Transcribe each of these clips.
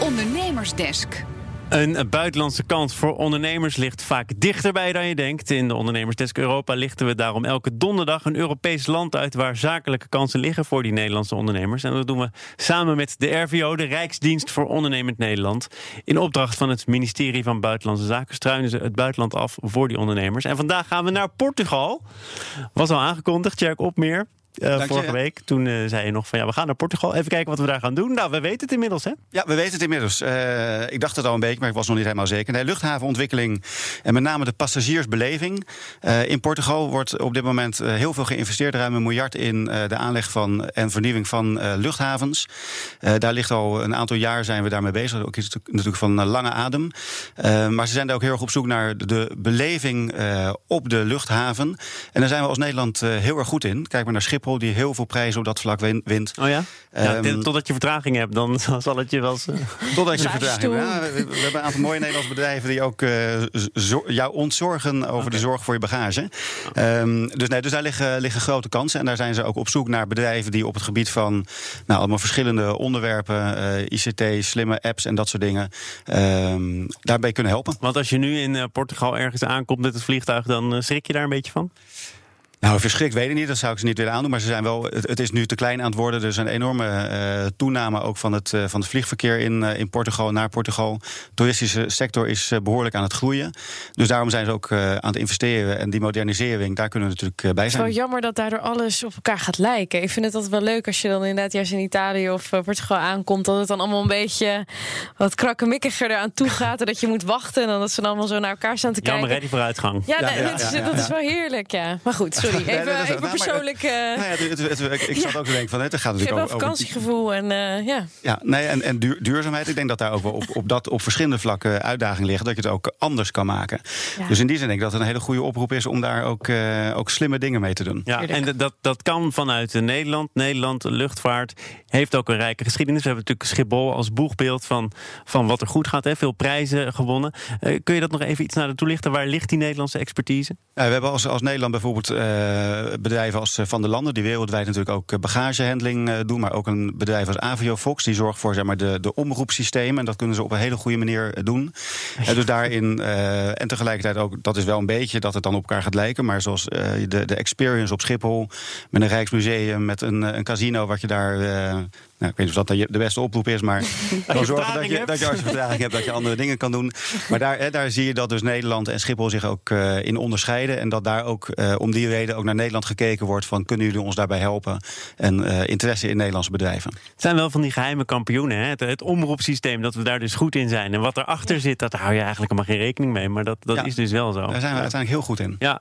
Ondernemersdesk. Een buitenlandse kans voor ondernemers ligt vaak dichterbij dan je denkt. In de Ondernemersdesk Europa lichten we daarom elke donderdag een Europees land uit waar zakelijke kansen liggen voor die Nederlandse ondernemers. En dat doen we samen met de RVO, de Rijksdienst voor Ondernemend Nederland. In opdracht van het ministerie van Buitenlandse Zaken struinen ze het buitenland af voor die ondernemers. En vandaag gaan we naar Portugal. Was al aangekondigd, Jerk Opmeer. Uh, vorige week. Toen uh, zei je nog van ja, we gaan naar Portugal. Even kijken wat we daar gaan doen. Nou, we weten het inmiddels, hè? Ja, we weten het inmiddels. Uh, ik dacht het al een beetje, maar ik was nog niet helemaal zeker. Nee, luchthavenontwikkeling en met name de passagiersbeleving. in Portugal wordt op dit moment heel veel geïnvesteerd. Ruim een miljard in de aanleg van en vernieuwing van luchthavens. daar ligt al een aantal jaar zijn we daarmee bezig. Ook is natuurlijk van lange adem. maar ze zijn daar ook heel erg op zoek naar de beleving op de luchthaven. En daar zijn we als Nederland heel erg goed in. Kijk maar naar Schiphol die heel veel prijzen op dat vlak wint. Oh ja? ja um, totdat je vertraging hebt, dan zal het je wel. Totdat je vertraging hebt. Ja, we, we, hebben een aantal mooie Nederlandse bedrijven die ook uh, jou ontzorgen over okay. de zorg voor je bagage. Um, dus, nee, dus daar liggen, liggen grote kansen. En daar zijn ze ook op zoek naar bedrijven die op het gebied van nou, allemaal verschillende onderwerpen, uh, ICT, slimme apps en dat soort dingen, um, daarbij kunnen helpen. Want als je nu in uh, Portugal ergens aankomt met het vliegtuig, dan schrik je daar een beetje van? Nou, verschrikt weet ik niet. Dat zou ik ze niet willen aandoen. Maar ze zijn wel, het, is nu te klein aan het worden. Er is een enorme uh, toename ook van het, uh, van het vliegverkeer in, uh, in Portugal, naar Portugal. De toeristische sector is behoorlijk aan het groeien. Dus daarom zijn ze ook aan het investeren. En die modernisering, daar kunnen we natuurlijk bij zijn. Het is wel jammer dat daardoor alles op elkaar gaat lijken. Ik vind het altijd wel leuk als je dan inderdaad juist in Italië of Portugal aankomt. Dat het dan allemaal een beetje wat krakkemikkiger eraan toe gaat. en dat je moet wachten. En dan dat ze dan allemaal zo naar elkaar staan te jammer, kijken. Jammer, die vooruitgang. Ja, ja, ja, dat, is, dat is wel heerlijk, ja. Maar goed, sorry. Even, nee, nee, even persoonlijk. Uh, nou ja, het, het, het, ik zat ook te denken van het gaat natuurlijk over vakantiegevoel en uh, ja. Ja, nee, en, en duur, duurzaamheid. Ik denk dat daar ook wel op, op, dat, op verschillende vlakken uitdagingen liggen. Dat je het ook anders kan maken. Ja. Dus in die zin denk ik dat het een hele goede oproep is om daar ook, uh, ook slimme dingen mee te doen. Ja, en dat, dat kan vanuit Nederland. Nederland, luchtvaart, heeft ook een rijke geschiedenis. We hebben natuurlijk Schiphol als boegbeeld van, van wat er goed gaat. Hè. Veel prijzen gewonnen. kun je dat nog even iets naar de toelichten? Waar ligt die Nederlandse expertise? we hebben als, als Nederland bijvoorbeeld bedrijven als Van der Landen, die wereldwijd natuurlijk ook bagagehandling doen, maar ook een bedrijf als Avio Fox, die zorgt voor zeg maar, de, de omroepsystemen. En dat kunnen ze op een hele goede manier doen. En dus daarin, uh, en tegelijkertijd ook, dat is wel een beetje dat het dan op elkaar gaat lijken. Maar zoals uh, de, de experience op Schiphol, met een Rijksmuseum, met een, een casino wat je daar uh, nou, ik weet niet of dat de beste oproep is, maar dan zorgen dat je, dat je als je vertraging hebt, dat je andere dingen kan doen. Maar daar, hè, daar zie je dat dus Nederland en Schiphol zich ook uh, in onderscheiden. En dat daar ook uh, om die reden ook naar Nederland gekeken wordt van kunnen jullie ons daarbij helpen? En uh, interesse in Nederlandse bedrijven. Het zijn wel van die geheime kampioenen. Hè? Het, het omroepsysteem, dat we daar dus goed in zijn. En wat erachter zit, dat hou je eigenlijk helemaal geen rekening mee. Maar dat, dat ja, is dus wel zo. Daar zijn we uiteindelijk heel goed in. Ja,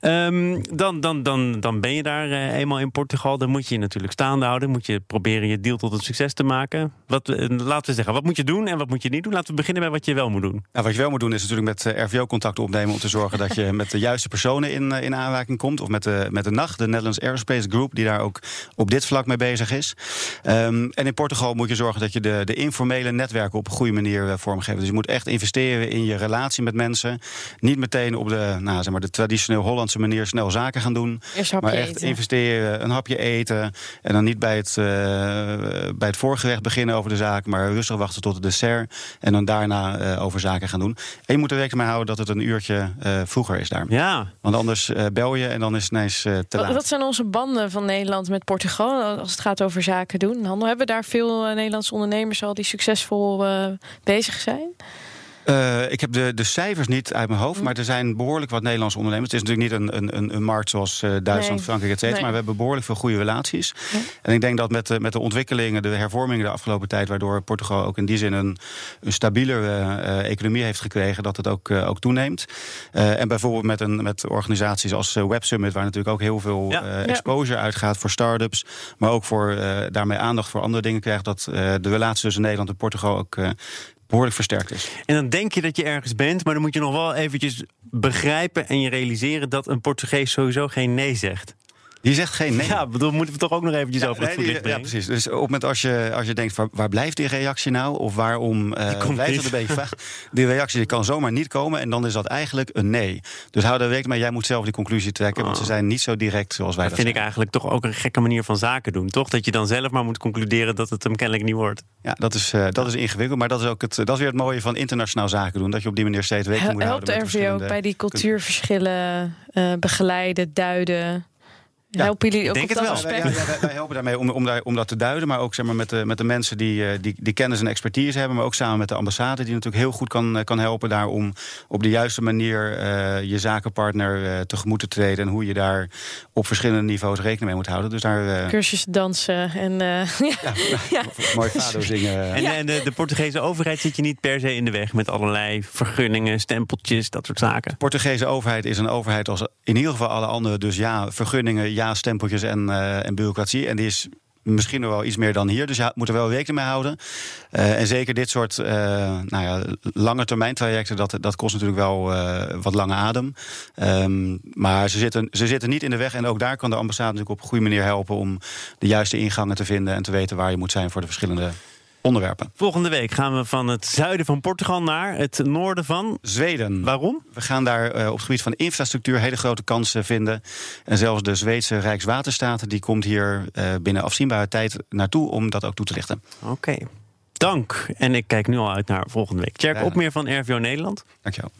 um, dan, dan, dan, dan ben je daar eenmaal in Portugal. Dan moet je je natuurlijk staande houden. Moet je proberen je deal tot een succes te maken. Wat, laten we zeggen, wat moet je doen en wat moet je niet doen? Laten we beginnen bij wat je wel moet doen. Ja, wat je wel moet doen is natuurlijk met RVO contact opnemen... om te zorgen dat je met de juiste personen in, in aanraking komt. Of met de, met de NAG, de Netherlands Aerospace Group... die daar ook op dit vlak mee bezig is. Um, en in Portugal moet je zorgen dat je de, de informele netwerken... op een goede manier vormgeeft. Dus je moet echt investeren in je relatie met mensen. Niet meteen op de, nou, zeg maar, de traditioneel Hollandse manier snel zaken gaan doen. maar echt eten. investeren, een hapje eten... en dan niet bij het, uh, bij het voorgerecht beginnen over de zaak, maar rustig wachten tot het dessert. En dan daarna uh, over zaken gaan doen. En je moet er rekening mee houden dat het een uurtje uh, vroeger is daar. Ja. Want anders uh, bel je en dan is het ineens te laat. Wat zijn onze banden van Nederland met Portugal als het gaat over zaken doen? Handel hebben daar veel Nederlandse ondernemers al die succesvol bezig zijn? Uh, ik heb de, de cijfers niet uit mijn hoofd, hm. maar er zijn behoorlijk wat Nederlandse ondernemers. Het is natuurlijk niet een, een, een markt zoals uh, Duitsland, nee. Frankrijk, et cetera, nee. maar we hebben behoorlijk veel goede relaties. En ik denk dat met de, met de ontwikkelingen, de hervormingen de afgelopen tijd, waardoor Portugal ook in die zin een, een stabielere uh, economie heeft gekregen, dat het ook, ook toeneemt. en bijvoorbeeld met, een, met organisaties als Web Summit, waar natuurlijk ook heel veel ja. exposure ja. uitgaat voor start-ups, maar ook voor daarmee aandacht voor andere dingen krijgt, dat de relatie tussen Nederland en Portugal ook behoorlijk versterkt is. En dan denk je dat je ergens bent, maar dan moet je nog wel eventjes begrijpen en je realiseren dat een Portugees sowieso geen nee zegt. Die zegt geen nee. Ja, bedoel, moeten we toch ook nog eventjes over het nee, voetlicht ja, brengen? precies. Dus op het moment als je, als je denkt, waar, waar blijft die reactie nou? Of waarom eh, komt blijft het een beetje vaag? Die reactie die kan zomaar niet komen en dan is dat eigenlijk een nee. Dus hou daar rekening mee, jij moet zelf die conclusie trekken. Want ze zijn niet zo direct zoals wij Dat dat vind ik eigenlijk toch ook een gekke manier van zaken doen, toch? Dat je dan zelf maar moet concluderen dat het hem kennelijk niet wordt. Ja, dat is, eh, dat is ingewikkeld. Maar dat is ook het, dat is weer het mooie van internationaal zaken doen. Dat je op die manier steeds rekening moet Helpt houden. de met RVO ook bij die cultuurverschillen eh, begeleiden, duiden? Ja, Helpen jullie ook denk op het dat wel. aspect? Ja, ja, wij, wij helpen daarmee om, om, daar, om dat te duiden. Maar ook zeg maar, met, de, met de mensen die, eh, die, die kennis en expertise hebben. Maar ook samen met de ambassade, die natuurlijk heel goed kan, eh, kan helpen daar om op de juiste manier eh, je zakenpartner eh, tegemoet te treden. En hoe je daar op verschillende niveaus rekening mee moet houden. Dus daar. eh, Cursus dansen en eh, ja. ja, mooi fado zingen. En, en de, de Portugese overheid zit je niet per se in de weg met allerlei vergunningen, stempeltjes, dat soort zaken. De Portugese overheid is een overheid als in ieder geval alle andere. Dus ja, vergunningen, ja, stempeltjes en, eh, en bureaucratie. En die is misschien nog wel iets meer dan hier. Dus ja, moet er wel rekening mee houden. Eh, en zeker dit soort eh nou ja, lange termijn trajecten, dat, dat kost natuurlijk wel wat lange adem. Ehm, maar ze zitten, ze zitten niet in de weg. En ook daar kan de ambassade natuurlijk op een goede manier helpen om de juiste ingangen te vinden en te weten waar je moet zijn voor de verschillende onderwerpen. Volgende week gaan we van het zuiden van Portugal naar het noorden van. Zweden. Waarom? We gaan daar eh, op het gebied van infrastructuur hele grote kansen vinden. En zelfs de Zweedse Rijkswaterstaat die komt hier eh, binnen afzienbare tijd naartoe om dat ook toe te lichten. Oké. Dank. En ik kijk nu al uit naar volgende week. Tjerk Ja. Opmeer van RVO Nederland. Dankjewel.